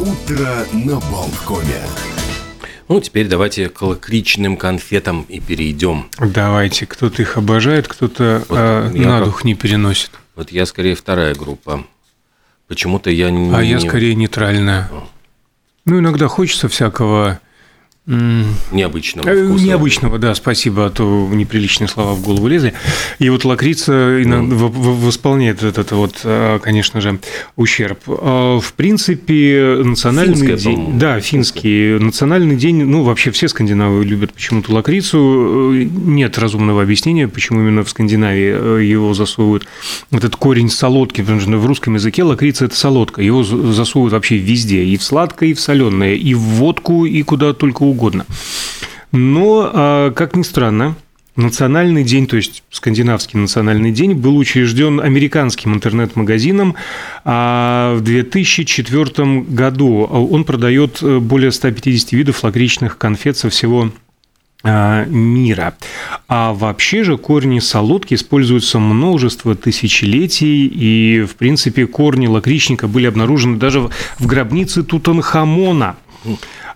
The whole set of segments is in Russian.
Утро на балконе. Ну, теперь давайте к лакричным конфетам и перейдем. Давайте. Кто-то их обожает, кто-то Вот э, на как- дух не переносит. Вот я скорее вторая группа. Почему-то я не... А я скорее нейтральная. Ну, иногда хочется всякого необычного э, вкуса. необычного, да, спасибо, а то неприличные слова в голову лезли. И вот лакрица в- восполняет этот вот, э, конечно же, ущерб. А, В принципе, национальный Финская, день... Да, финский. Национальный день, ну, вообще все скандинавы любят почему-то лакрицу. Э, Нет разумного объяснения, почему именно в Скандинавии э, его засовывают. Этот корень солодки, потому что в русском языке лакрица – это солодка. Его засовывают вообще везде, и в сладкое, и в соленое, и в водку, и куда только угодно. Но, а, как ни странно, Национальный день, то есть скандинавский национальный день, был учрежден американским интернет-магазином а в 2004 году. Он продает э, более 150 видов лакричных конфет со всего а, мира. А вообще же корни солодки используются множество тысячелетий, и, в принципе, корни лакричника были обнаружены даже в гробнице Тутанхамона.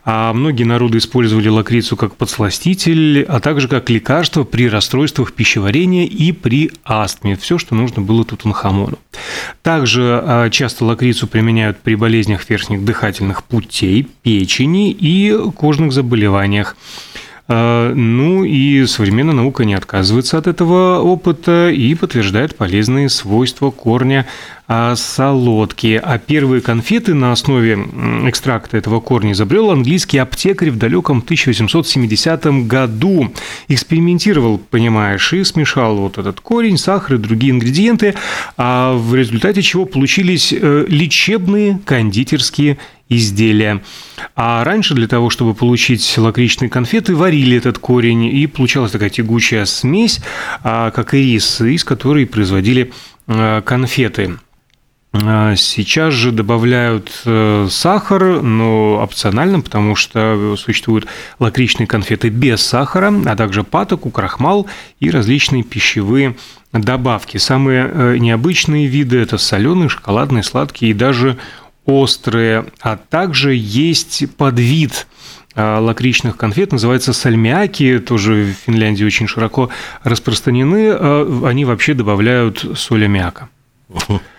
А многие народы использовали лакрицу как подсластитель, а также как лекарство при расстройствах пищеварения и при астме. Все, что нужно было Тутанхамону. Также а, часто лакрицу применяют при болезнях верхних дыхательных путей, печени и кожных заболеваниях. А, Ну и современная наука не отказывается от этого опыта и подтверждает полезные свойства корня а, солодки. А первые конфеты на основе экстракта этого корня изобрел английский аптекарь в далеком 1870 году. Экспериментировал, понимаешь, и смешал вот этот корень, сахар и другие ингредиенты, а в результате чего получились э, лечебные кондитерские изделия. А раньше для того, чтобы получить лакричные конфеты, варили этот корень, и получалась такая тягучая смесь, а, как и рис, из которой производили а, конфеты. А, Сейчас же добавляют э, сахар, но опционально, потому что существуют лакричные конфеты без сахара, а также патоку, крахмал и различные пищевые добавки. Самые э, необычные виды – это соленые, шоколадные, сладкие и даже острые. А также есть подвид а, лакричных конфет, называется сальмиаки, тоже в Финляндии очень широко распространены. Они вообще добавляют соль аммиака.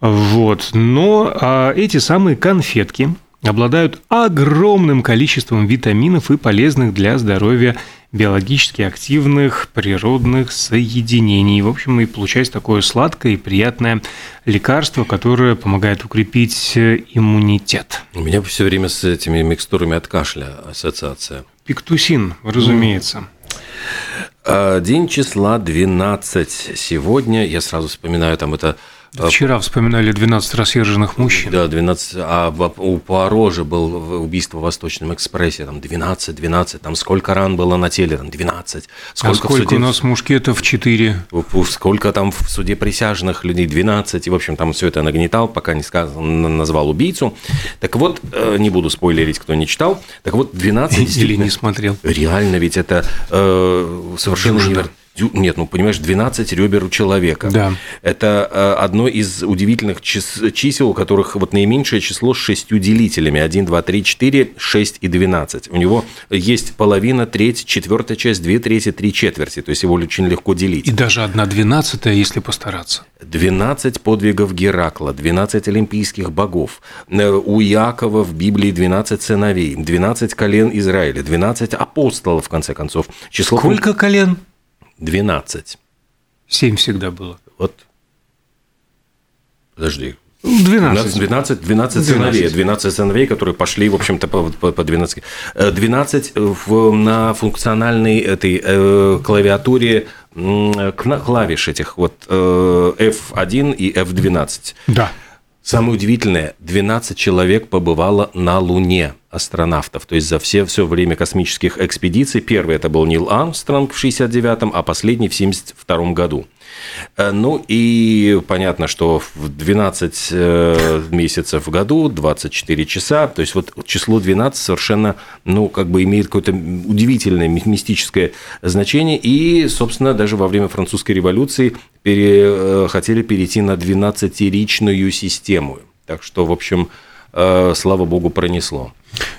Вот. Но а, эти самые конфетки обладают огромным количеством витаминов и полезных для здоровья биологически активных природных соединений. В общем, и получается такое сладкое и приятное лекарство, которое помогает укрепить э, иммунитет. У меня все время с этими микстурами от кашля ассоциация. Пиктусин, разумеется. А, День числа 12 сегодня. Я сразу вспоминаю, там это... а, Вчера вспоминали 12 рассерженных мужчин. Да, 12, а у Пуаро же был в- убийство в Восточном экспрессе, там 12, 12, там сколько ран было на теле, там 12. а Сколько, в сколько суде- у нас мушкетов? 4. в- Сколько там в суде присяжных людей, 12, и, в общем, там все это нагнетал, пока не сказал, назвал убийцу. Так вот, э, не буду спойлерить, кто не читал, так вот, 12 Или не смотрел. Реально, ведь это э, совершенно Дюжина. Нет, ну понимаешь, 12 ребер у человека. Да. Это э, одно из удивительных чис- чисел, у которых вот наименьшее число с шестью делителями. 1, 2, 3, 4, 6 и 12. У него есть половина, треть, четвертая часть, две трети, три четверти. То есть его очень легко делить. И даже одна двенадцатая, если постараться. 12 подвигов Геракла, 12 олимпийских богов. Э, У Иакова в Библии 12 сыновей, 12 колен Израиля, 12 апостолов, в конце концов. Число Сколько колен? 12. Семь всегда было. Вот. Подожди. 12. 12, 12 сыновей, 12 сыновей, которые пошли, в общем-то, по, по, по 12. Э, 12 в, на функциональной этой э, клавиатуре клавиш этих вот э, F1 и F12. Да. Самое удивительное, 12 человек побывало на Луне астронавтов. То есть за все, все время космических экспедиций. Первый это был Нил Армстронг в 69-м, а последний в 72-м году. Э, Ну и понятно, что в 12 э, месяцев в году, 24 часа, то есть вот число 12 совершенно, ну, как бы имеет какое-то удивительное ми- мистическое значение. И, собственно, даже во время французской революции пере- э, хотели перейти на 12-ричную систему. Так что, в общем, слава богу, пронесло.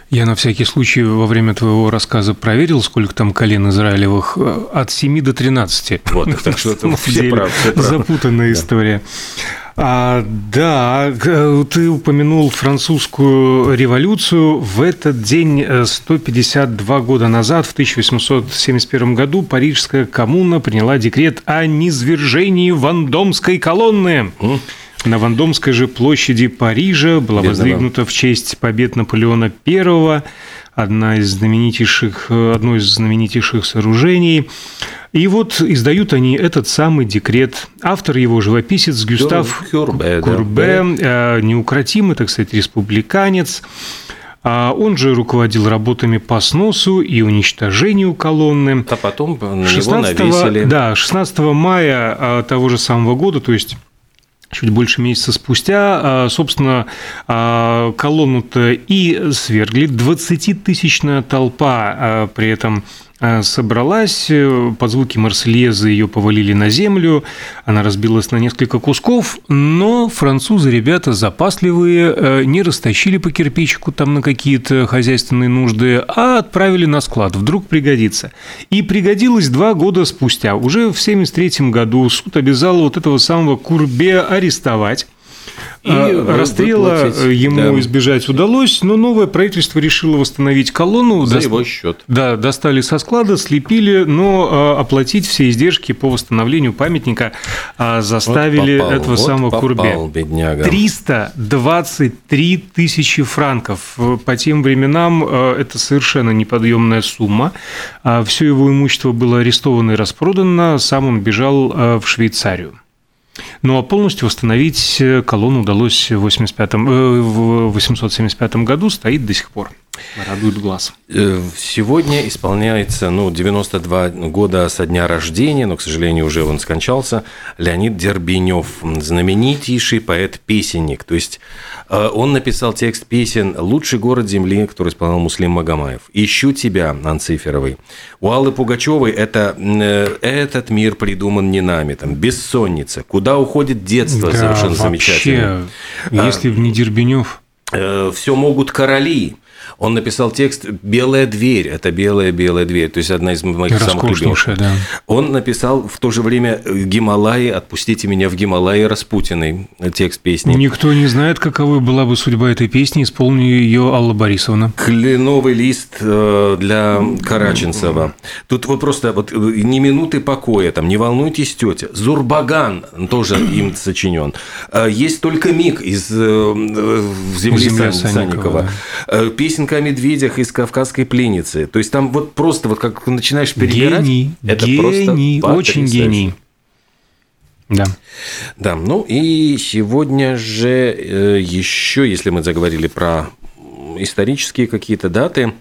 Я на всякий случай во время твоего рассказа проверил, сколько там колен Израилевых. От 7 до 13. Вот, так что это все прав, запутанная история. А, да, ты упомянул французскую революцию. В этот день, 152 года назад, в 1871 году, Парижская коммуна приняла декрет о низвержении Вандомской колонны. На Вандомской же площади Парижа была Бедного. воздвигнута в честь побед Наполеона I одна из знаменитейших, одно из знаменитейших сооружений. И вот издают они этот самый декрет. Автор его живописец Гюстав Курбе, Курбе да. Э, неукротимый, так сказать, республиканец. А он же руководил работами по сносу и уничтожению колонны. А потом на 16, него навесили. Да, 16 мая а, того же самого года, то есть чуть больше месяца спустя, а, собственно, а, колонну-то и свергли. 20-тысячная толпа при этом собралась, э, под звуки Марсельезы ее повалили на землю, она разбилась на несколько кусков, но французы, ребята запасливые, э, не растащили по кирпичику там на какие-то хозяйственные нужды, а отправили на склад, вдруг пригодится. И пригодилось два года спустя, уже в 1973 году суд обязал вот этого самого Курбе арестовать, и а, расстрела выплатить, ему да. избежать удалось, но новое правительство решило восстановить колонну. За до... его счет. Да, достали со склада, слепили, но а, оплатить все издержки по восстановлению памятника а, заставили вот попал, этого вот самого попал, Курбе. Бедняга. 323 тысячи франков. По тем временам это совершенно неподъемная сумма. Все его имущество было арестовано и распродано, сам он бежал в Швейцарию. Ну а полностью восстановить э, колонну удалось в, 85 э, в 875 году, стоит до сих пор. Радует глаз. Э, сегодня исполняется ну, 92 года со дня рождения, но, к сожалению, уже он скончался, Леонид Дербенев, знаменитейший поэт-песенник. То есть э, он написал текст песен «Лучший город земли», который исполнял Муслим Магомаев. «Ищу тебя» Анциферовой. У Аллы Пугачевой это э, «Этот мир придуман не нами», там «Бессонница», «Куда уходит детство» да, совершенно вообще, замечательно. Если бы не Дербенев все могут короли. Он написал текст «Белая дверь». Это «Белая-белая дверь». То есть, одна из моих самых любимых. Да. Он написал в то же время «Гималаи», «Отпустите меня в Гималаи» Распутиной. Текст песни. Никто не знает, каковой была бы судьба этой песни, исполни ее Алла Борисовна. Кленовый лист э, для Караченцева. Тут вот просто вот э, ни минуты покоя, там, не волнуйтесь, тетя. Зурбаган тоже им сочинен. Э, есть только миг из «Земли Санникова». Санникова да. Песенка о медведях из «Кавказской пленницы». То есть там вот просто вот как начинаешь перебирать. Гений, это гений, просто очень гений. Да. Да, ну и сегодня же еще, если мы заговорили про исторические какие-то даты,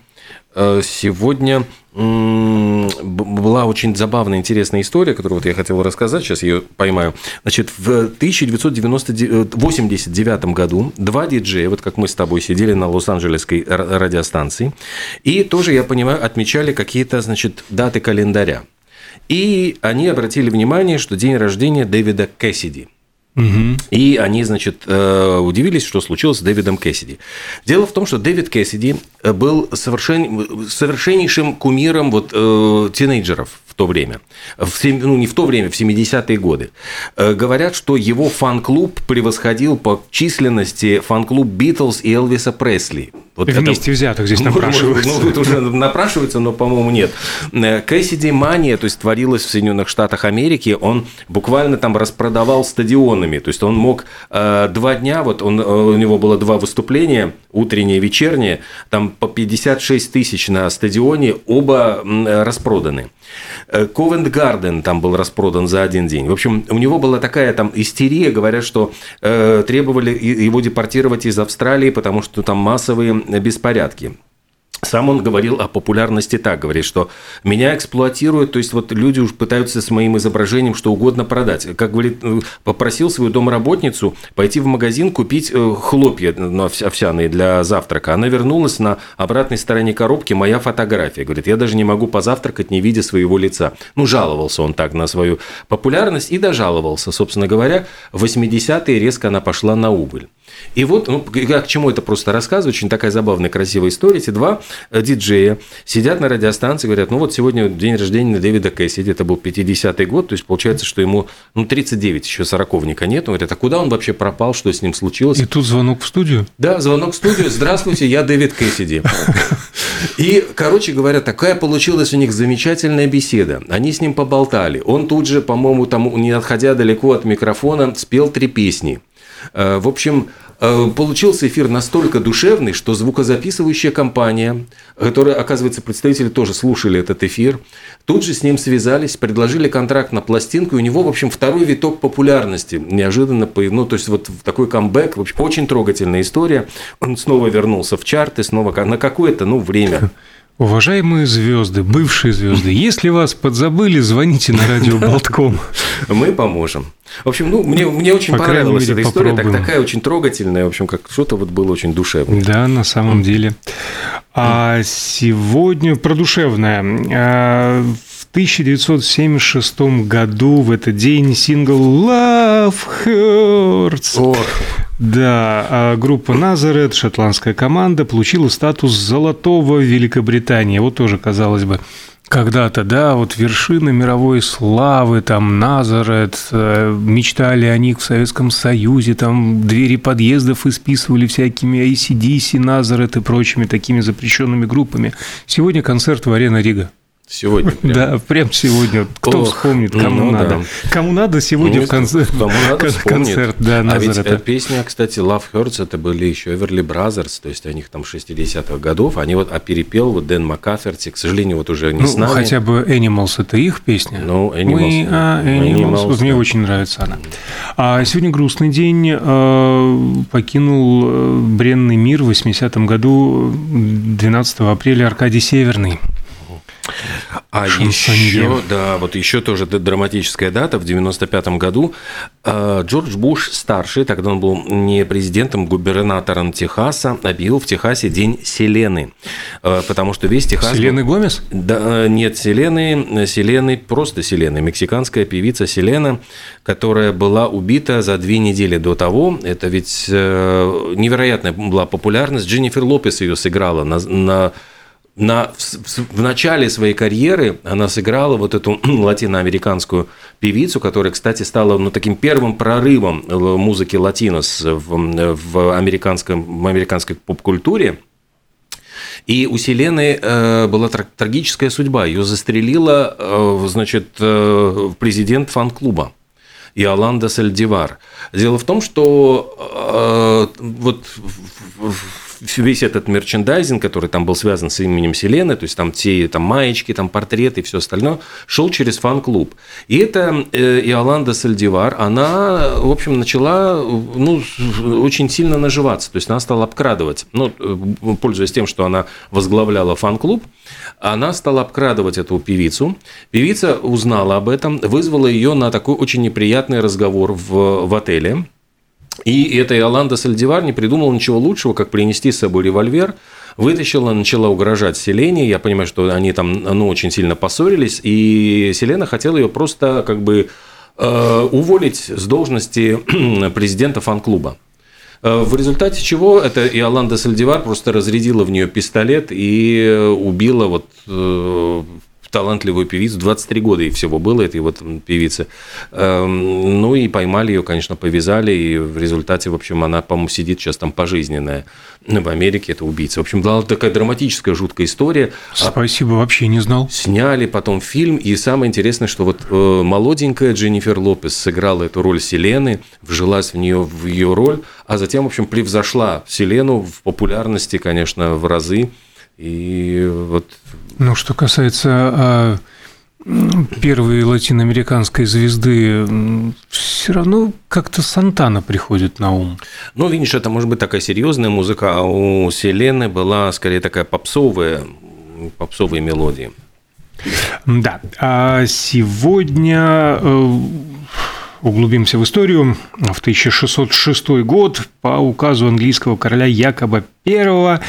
Э, сегодня была очень забавная, интересная история, которую вот я хотел рассказать, сейчас ее поймаю. Значит, в 1989 году два диджея, вот как мы с тобой сидели на Лос-Анджелесской радиостанции, и тоже, я понимаю, отмечали какие-то, значит, даты календаря. И они обратили внимание, что день рождения Дэвида Кэссиди – Угу. И они, значит, э, удивились, что случилось с Дэвидом Кэссиди. Дело в том, что Дэвид Кэссиди э, был совершен... совершеннейшим кумиром вот, э, тинейджеров в то время. В, ну, не в то время, в 70-е годы. Говорят, что его фан-клуб превосходил по численности фан-клуб Битлз и Элвиса Пресли. Вот Вместе это... взятых здесь напрашиваются. Ну, тут уже напрашивается, но, по-моему, нет. Кэссиди мания, то есть творилась в Соединенных Штатах Америки, он буквально там распродавал стадионами, то есть он мог э, два дня, вот он, э, у него было два выступления, утреннее и вечернее, там по 56 тысяч на стадионе, оба распроданы. Ковент Гарден там был распродан за один день. В общем, у него была такая там истерия, говорят, что э, требовали его депортировать из Австралии, потому что там массовые беспорядки. Сам он говорил о популярности так, говорит, что меня эксплуатируют, то есть вот люди уж пытаются с моим изображением что угодно продать. Как говорит, э, попросил свою домработницу пойти в магазин купить э, хлопья ну, овсяные для завтрака. Она вернулась на обратной стороне коробки моя фотография. Говорит, я даже не могу позавтракать, не видя своего лица. Ну, жаловался он так на свою популярность и дожаловался. Собственно говоря, в 80-е резко она пошла на убыль. И вот, ну, я к чему это просто рассказываю, очень такая забавная, красивая история. Эти два э, диджея сидят на радиостанции, говорят, ну вот сегодня день рождения Дэвида Кэссиди, это был 50-й год, то есть получается, что ему, ну, 39, еще сороковника нет. Он говорит, а куда он вообще пропал, что с ним случилось? И тут звонок в студию? Да, звонок в студию, здравствуйте, я Дэвид Кэссиди. И, короче говоря, такая получилась у них замечательная беседа. Они с ним поболтали. Он тут же, по-моему, там, не отходя далеко от микрофона, спел три песни. Э, в общем, Э, получился эфир настолько душевный, что звукозаписывающая компания, которая, оказывается, представители тоже слушали этот эфир, тут же с ним связались, предложили контракт на пластинку, и у него, в общем, второй виток популярности неожиданно. Ну, то есть, вот такой камбэк, в общем, очень трогательная история. Он снова вернулся в чарты, снова на какое-то, ну, время. Уважаемые звезды, бывшие звезды, если вас подзабыли, звоните на радио Болтком. Мы поможем. В общем, ну, мне, мне очень По понравилась мере, эта история, так, такая очень трогательная, в общем, как что-то вот было очень душевное. Да, на самом деле. А сегодня про душевное. А, в 1976 году в этот день сингл Love Hurts Ох. Да, а группа Назарет, шотландская команда, получила статус золотого в Великобритании. Вот тоже, казалось бы, когда-то, да, вот вершина мировой славы, там, Назарет, э, мечтали о них в Советском Союзе, там, двери подъездов исписывали всякими ACDC, Назарет и прочими такими запрещенными группами. Сегодня концерт в Арена Рига. Сегодня. Прям. Да, прям сегодня. Кто Ох, вспомнит, кому ну, надо. Да. Кому надо сегодня ну, в конце... кому надо концерт. Да, а ведь это. песня, кстати, Love Hurts, это были еще Эверли Brothers, то есть у них там 60-х годов. Они вот, а перепел вот Дэн Маккаферти, к сожалению, вот уже не ну, с нами. хотя бы Animals это их песня. Ну, Animals. Мы, а, Animals, Animals вот да. мне очень нравится она. А сегодня грустный день. Э, покинул э, бренный мир в 80-м году, 12 апреля, Аркадий Северный. А еще, да, вот еще тоже драматическая дата. В 95 году э, Джордж Буш старший, тогда он был не президентом, губернатором Техаса, объявил в Техасе День Селены. Э, потому что весь Техас... Селены Гомес? Да, нет, Селены, Селены, просто Селены. Мексиканская певица Селена, которая была убита за две недели до того. Это ведь э, невероятная была популярность. Дженнифер Лопес ее сыграла на, на на, в, в начале своей карьеры она сыграла вот эту латиноамериканскую певицу, которая, кстати, стала ну, таким первым прорывом музыки латинос в, в, американском, в американской поп-культуре. И у Селены э, была трагическая судьба. Ее застрелила, э, значит, э, президент фан-клуба. Иоланда Сальдивар. Дело в том, что э, вот весь этот мерчендайзинг, который там был связан с именем Селены, то есть там те там маечки, там портреты и все остальное, шел через фан-клуб. И это э, Иоланда Сальдивар, она, в общем, начала ну, очень сильно наживаться, то есть она стала обкрадывать, ну, э, пользуясь тем, что она возглавляла фан-клуб, она стала обкрадывать эту певицу. Певица узнала об этом, вызвала ее на такой очень неприятный разговор в, в отеле. И эта Иоланда Сальдивар не придумала ничего лучшего, как принести с собой револьвер, вытащила, начала угрожать Селене. Я понимаю, что они там ну, очень сильно поссорились, и Селена хотела ее просто как бы э, уволить с должности президента фан-клуба. Э, в результате чего эта Иоланда Сальдивар просто разрядила в нее пистолет и убила вот э, талантливую певицу, 23 года ей всего было, этой вот певице. Эм, ну и поймали ее, конечно, повязали, и в результате, в общем, она, по-моему, сидит сейчас там пожизненная. В Америке это убийца. В общем, была такая драматическая, жуткая история. Спасибо, вообще не знал. Сняли потом фильм, и самое интересное, что вот э, молоденькая Дженнифер Лопес сыграла эту роль Селены, вжилась в нее, в ее роль, а затем, в общем, превзошла Селену в популярности, конечно, в разы. И вот... Ну, что касается а, первой латиноамериканской звезды, все равно как-то Сантана приходит на ум. Ну, видишь, это может быть такая серьезная музыка, а у Селены была скорее такая попсовая, попсовые мелодии. Да. А сегодня э, углубимся в историю. В 1606 год по указу английского короля Якоба I,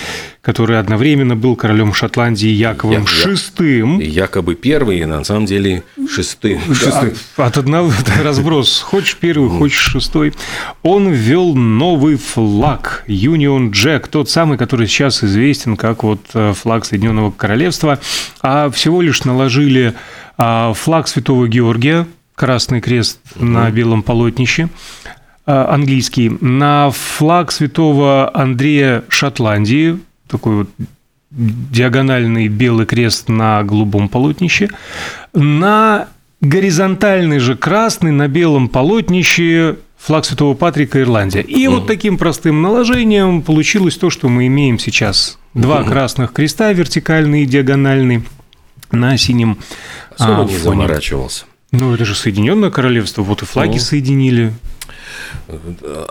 который одновременно был королем Шотландии Яковом я, VI. Якобы первый, на самом деле шестым. От одного разброс. Хочешь первый, хочешь шестой. Он ввел новый флаг Union Jack, тот самый, который сейчас известен как вот э, флаг Соединенного Королевства, а всего лишь наложили а, флаг Святого Георгия, Красный Крест угу. на белом полотнище, а, английский, на флаг святого Андрея Шотландии, такой вот диагональный белый крест на голубом полотнище, на горизонтальный же красный на белом полотнище флаг Святого Патрика Ирландия. И угу. вот таким простым наложением получилось то, что мы имеем сейчас. Два угу. красных креста, вертикальный и диагональный, на синем а, не фоне. заморачивался. Ну, это же Соединенное Королевство, вот и флаги ну. соединили.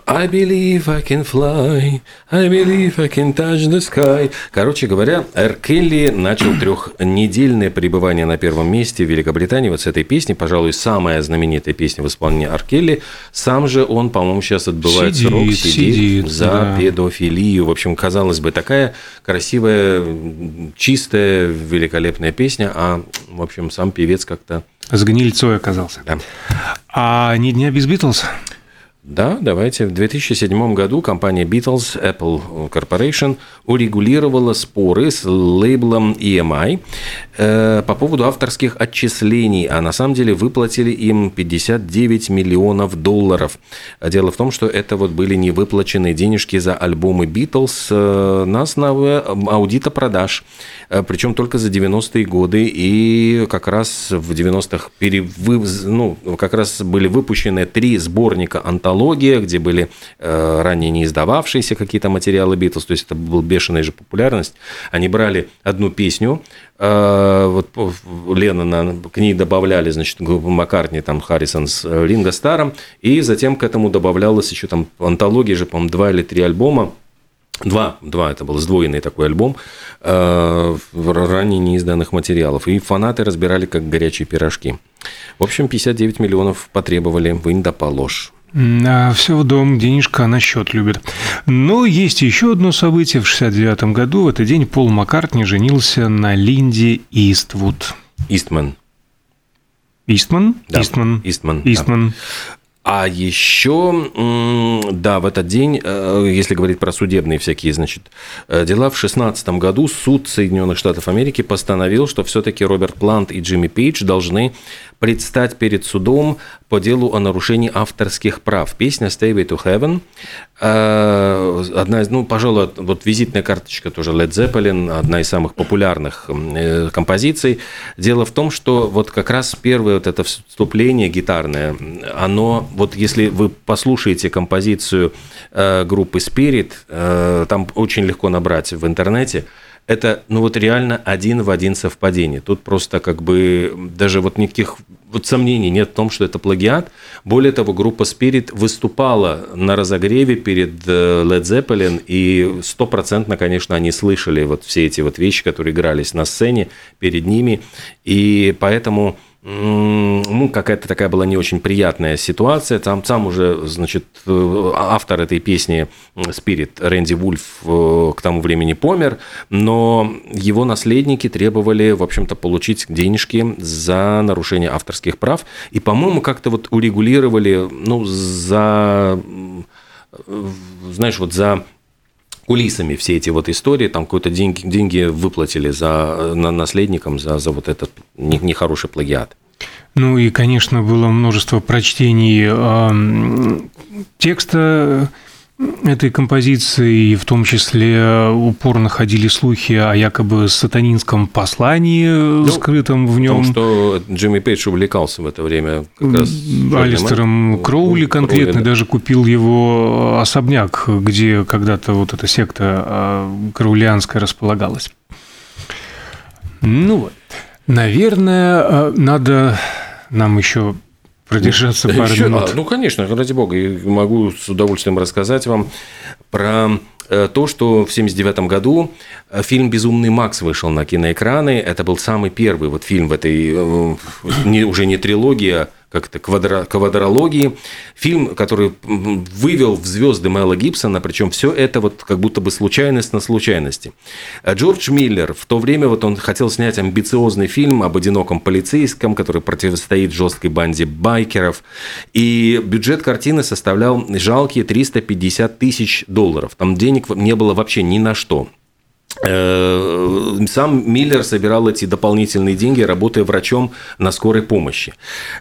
I believe I can fly, I believe I can touch the sky. Короче говоря, Эр Келли начал трехнедельное пребывание на первом месте в Великобритании вот с этой песни. Пожалуй, самая знаменитая песня в исполнении Эр Келли. Сам же он, по-моему, сейчас отбывает сидит, срок, сидит, сидит за да. педофилию. В общем, казалось бы, такая красивая, чистая, великолепная песня, а, в общем, сам певец как-то с гнильцой оказался. Да. А не дня без Битлз? Да, давайте. В 2007 году компания Beatles Apple Corporation урегулировала споры с лейблом EMI э, по поводу авторских отчислений, а на самом деле выплатили им 59 миллионов долларов. Дело в том, что это вот были невыплаченные денежки за альбомы Beatles э, на основе аудита продаж, э, причем только за 90-е годы, и как раз в 90-х перевы... ну, как раз были выпущены три сборника антологии антология, где были э, ранее не издававшиеся какие-то материалы Битлз, то есть это была бешеная же популярность. Они брали одну песню, э, вот Леннона, к ней добавляли, значит, Маккартни, там, Харрисон с э, Ринго Старом, и затем к этому добавлялась еще там антология же, по-моему, два или три альбома, Два, два, это был сдвоенный такой альбом э, ранее неизданных материалов. И фанаты разбирали как горячие пирожки. В общем, 59 миллионов потребовали, вынь да. А все в дом, денежка на счет любит. Но есть еще одно событие. В 69 году в этот день Пол Маккартни женился на Линде Иствуд. Истман. Истман? Да. Истман. Истман. Истман. Да. А еще, да, в этот день, э, если говорить про судебные всякие, значит, э, дела, в 2016 году суд Соединенных Штатов Америки постановил, что все-таки Роберт Плант и Джимми Пейдж должны предстать перед судом по делу о нарушении авторских прав. Песня «Stayway to Heaven» э, одна из, ну, пожалуй, вот визитная карточка тоже Led Zeppelin, одна из самых популярных э, композиций. Дело в том, что вот как раз первое вот это вступление гитарное, оно, вот если вы послушаете композицию э, группы Spirit, там очень легко набрать в интернете, это, ну вот реально один в один совпадение. Тут просто как бы даже вот никаких вот сомнений нет в том, что это плагиат. Более того, группа Spirit выступала на разогреве перед э, Led Zeppelin, и стопроцентно, конечно, они слышали вот все эти вот вещи, которые игрались на сцене перед ними, и поэтому ну, какая-то такая была не очень приятная ситуация. Там сам уже, значит, э, автор этой песни Спирит Рэнди Вульф э, к тому времени помер, но его наследники требовали, в общем-то, получить денежки за нарушение авторских прав. И, по-моему, как-то вот урегулировали, ну, за, знаешь, вот за кулисами все эти вот истории, там какие-то деньги, деньги выплатили за, на наследникам за, за вот этот нехороший плагиат. Ну и, конечно, было множество прочтений э, текста этой композиции, в том числе упорно ходили слухи о якобы сатанинском послании, ну, скрытом в нем. Потому что Джимми Пейдж увлекался в это время как раз Алистером Кроули конкретно, Кроули, да. даже купил его особняк, где когда-то вот эта секта а, кроулианская располагалась. Ну вот. Наверное, э, надо нам еще продержаться пару еще, минут. А, ну, конечно, ради бога. Я могу с удовольствием рассказать вам про э, то, что в 1979 году э, фильм «Безумный Макс» вышел на киноэкраны. Это был самый первый вот фильм в этой, не, уже не трилогия, как-то квадро, квадрологии. Фильм, который вывел в звезды Мэла Гибсона, причем все это вот как будто бы случайность на случайности. А Джордж Миллер в то время вот он хотел снять амбициозный фильм об одиноком полицейском, который противостоит жесткой банде байкеров. И бюджет картины составлял жалкие 350 тысяч долларов. Там денег не было вообще ни на что. Э, сам Миллер собирал эти дополнительные деньги, работая врачом на скорой помощи.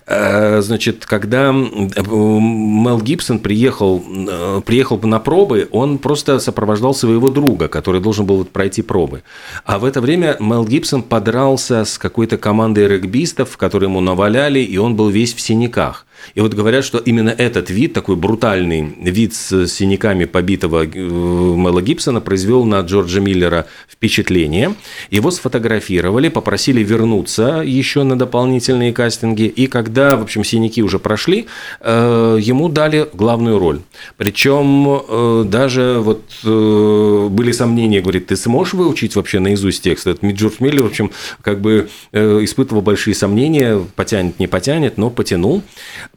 Э, значит, когда Мел Гибсон приехал, э, приехал на пробы, он просто сопровождал своего друга, который должен был пройти пробы. А в это время Мел Гибсон подрался с какой-то командой регбистов, которые ему наваляли, и он был весь в синяках. И вот говорят, что именно этот вид, такой брутальный вид с синяками побитого э, Мэла Гибсона произвел на Джорджа Миллера впечатление. Его сфотографировали, попросили вернуться еще на дополнительные кастинги. И когда, в общем, синяки уже прошли, э, ему дали главную роль. Причем э, даже вот были сомнения, говорит, ты сможешь выучить вообще наизусть текст? Этот Джордж Миллер, в общем, как бы испытывал большие сомнения, потянет, не потянет, но потянул.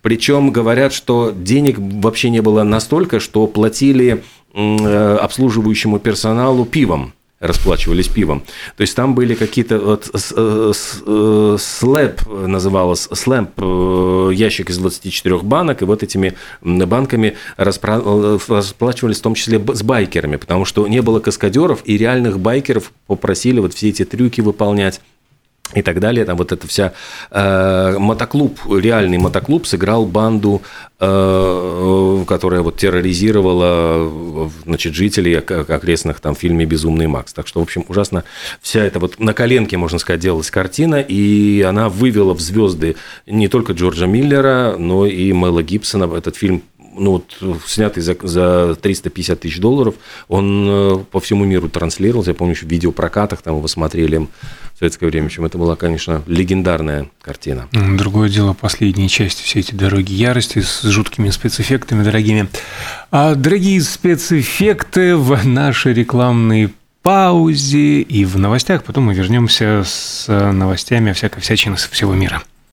Причем говорят, что денег вообще не было настолько, что платили э, обслуживающему персоналу пивом расплачивались пивом. То есть там были какие-то вот э, э, слэп называлось слэмп ящик из 24 банок, и вот этими банками расплачивались в том числе с байкерами, потому что не было каскадеров, и реальных байкеров попросили вот все эти трюки выполнять и так далее. Там вот эта вся э, мотоклуб, реальный мотоклуб сыграл банду, э, которая вот терроризировала значит, жителей окрестных там в фильме «Безумный Макс». Так что, в общем, ужасно вся эта вот на коленке, можно сказать, делалась картина, и она вывела в звезды не только Джорджа Миллера, но и Мэла Гибсона. Этот фильм ну, вот, снятый за, за 350 тысяч долларов, он э, по всему миру транслировался. Я помню, еще в видеопрокатах там его смотрели в советское время. Общем, это была, конечно, легендарная картина. Другое дело, последняя часть, все эти «Дороги ярости» с жуткими спецэффектами дорогими. А дорогие спецэффекты в нашей рекламной паузе и в новостях. Потом мы вернемся с новостями о всякой всячине со всего мира.